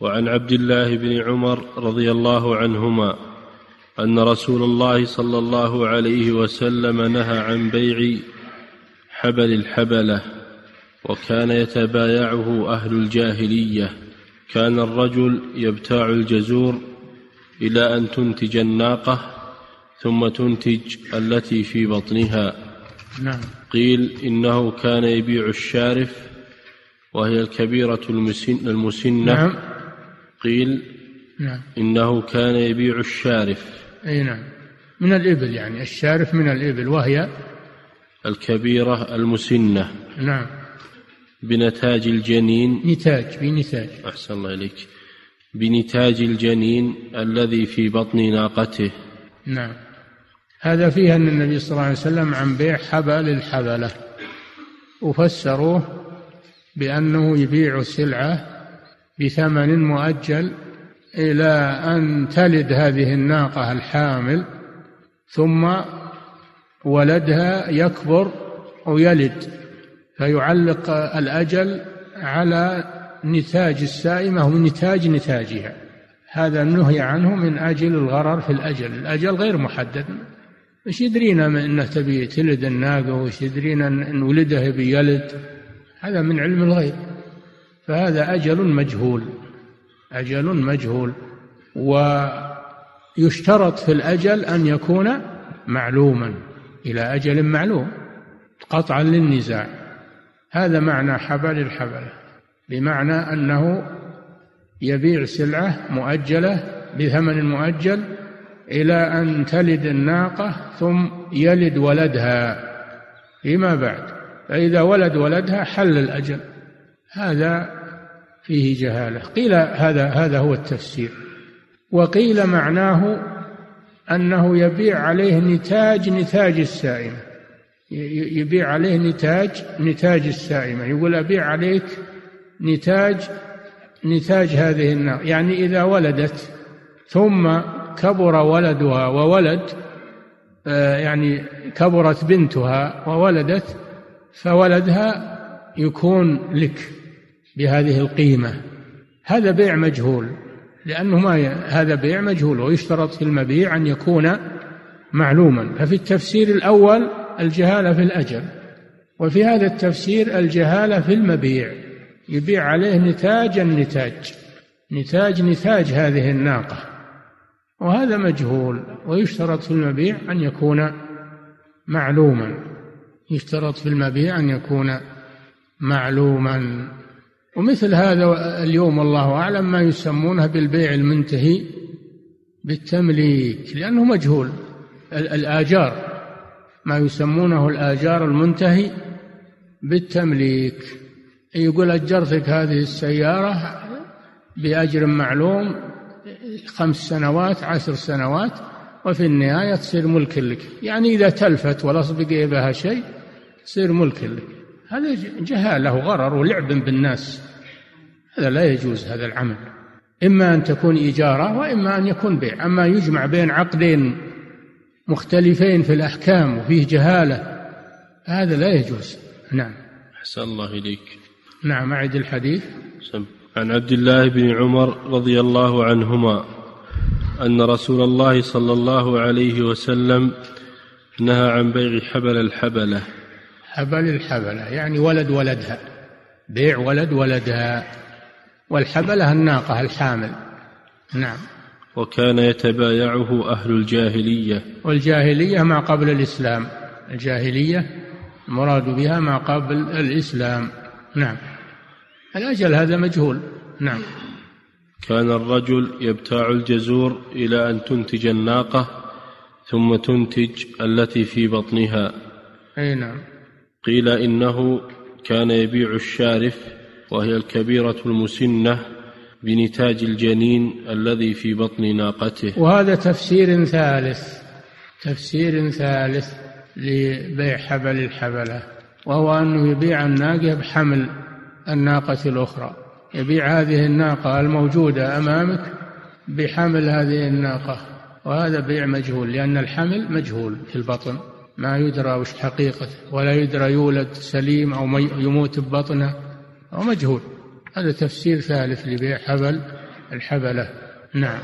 وعن عبد الله بن عمر رضي الله عنهما أن رسول الله صلى الله عليه وسلم نهى عن بيع حبل الحبلة وكان يتبايعه أهل الجاهلية. كان الرجل يبتاع الجزور إلى أن تنتج الناقة ثم تنتج التي في بطنها. نعم. قيل إنه كان يبيع الشارف وهي الكبيرة المسن المسنة. نعم. قيل نعم. إنه كان يبيع الشارف. أي نعم. من الإبل يعني الشارف من الإبل وهي الكبيرة المسنة. نعم. بنتاج الجنين. نتاج بنتاج. أحسن الله إليك. بنتاج الجنين الذي في بطن ناقته. نعم. هذا فيه أن النبي صلى الله عليه وسلم عن بيع حبل الحبلة. وفسروه بأنه يبيع سلعة بثمن مؤجل إلى أن تلد هذه الناقة الحامل ثم ولدها يكبر ويلد فيعلق الأجل على نتاج السائمة ونتاج نتاجها. هذا نهي عنه من أجل الغرر في الأجل. الأجل غير محدد. إيش يدرينا إنه تبي تلد الناقة وايش يدرينا إن ولدها بيلد هذا من علم الغيب. فهذا أجل مجهول أجل مجهول ويشترط في الأجل أن يكون معلوما إلى أجل معلوم قطعا للنزاع. هذا معنى حبل الحبلة بمعنى أنه يبيع سلعة مؤجلة بثمن مؤجل إلى أن تلد الناقة ثم يلد ولدها فيما بعد. فإذا ولد ولدها حل الأجل. هذا فيه جهالة. قيل هذا هذا هو التفسير. وقيل معناه أنه يبيع عليه نتاج نتاج السائمة. يبيع عليه نتاج نتاج السائمة. يقول أبيع عليك نتاج نتاج هذه النار. يعني إذا ولدت ثم كبر ولدها وولد آه، يعني كبرت بنتها وولدت فولدها يكون لك. بهذه القيمة. هذا بيع مجهول لأنه ما ي... هذا بيع مجهول ويشترط في المبيع أن يكون معلوما. ففي التفسير الأول الجهالة في الأجل وفي هذا التفسير الجهالة في المبيع. يبيع عليه نتاج النتاج نتاج نتاج هذه الناقة. وهذا مجهول ويشترط في المبيع أن يكون معلوما. يشترط في المبيع أن يكون معلوما. ومثل هذا اليوم الله أعلم ما يسمونه بالبيع المنتهي بالتمليك لأنه مجهول. الآجار ما يسمونه الآجار المنتهي بالتمليك. يقول أجرتك هذه السيارة بأجر معلوم خمس سنوات عشر سنوات وفي النهاية تصير ملك لك. يعني إذا تلفت ولا بقي بها شيء تصير ملك لك. هذا جهالة وغرر ولعب بالناس. هذا لا يجوز هذا العمل. إما أن تكون إجارة وإما أن يكون بيع. أما يجمع بين عقدين مختلفين في الأحكام وفيه جهالة هذا لا يجوز. نعم. أحسن الله إليك. نعم أعد الحديث. سم. عن عبد الله بن عمر رضي الله عنهما أن رسول الله صلى الله عليه وسلم نهى عن بيع حبل الحبلة. حبل الحبلة يعني ولد ولدها. بيع ولد ولدها. والحبلة الناقة الحامل. نعم. وكان يتبايعه أهل الجاهلية. والجاهلية ما قبل الإسلام. الجاهلية المراد بها ما قبل الإسلام. نعم. الأجل هذا مجهول. نعم. كان الرجل يبتاع الجزور إلى أن تنتج الناقة ثم تنتج التي في بطنها. أي نعم. قيل إنه كان يبيع الشارف وهي الكبيرة المسنة بنتاج الجنين الذي في بطن ناقته. وهذا تفسير ثالث تفسير ثالث لبيع حبل الحبلة وهو أنه يبيع الناقة بحمل الناقة الأخرى. يبيع هذه الناقة الموجودة أمامك بحمل هذه الناقة وهذا بيع مجهول لأن الحمل مجهول في البطن. ما يدرى وش حقيقته ولا يدرى يولد سليم أو يموت ببطنه أو مجهول. هذا تفسير ثالث لبيع حبل الحبلة. نعم.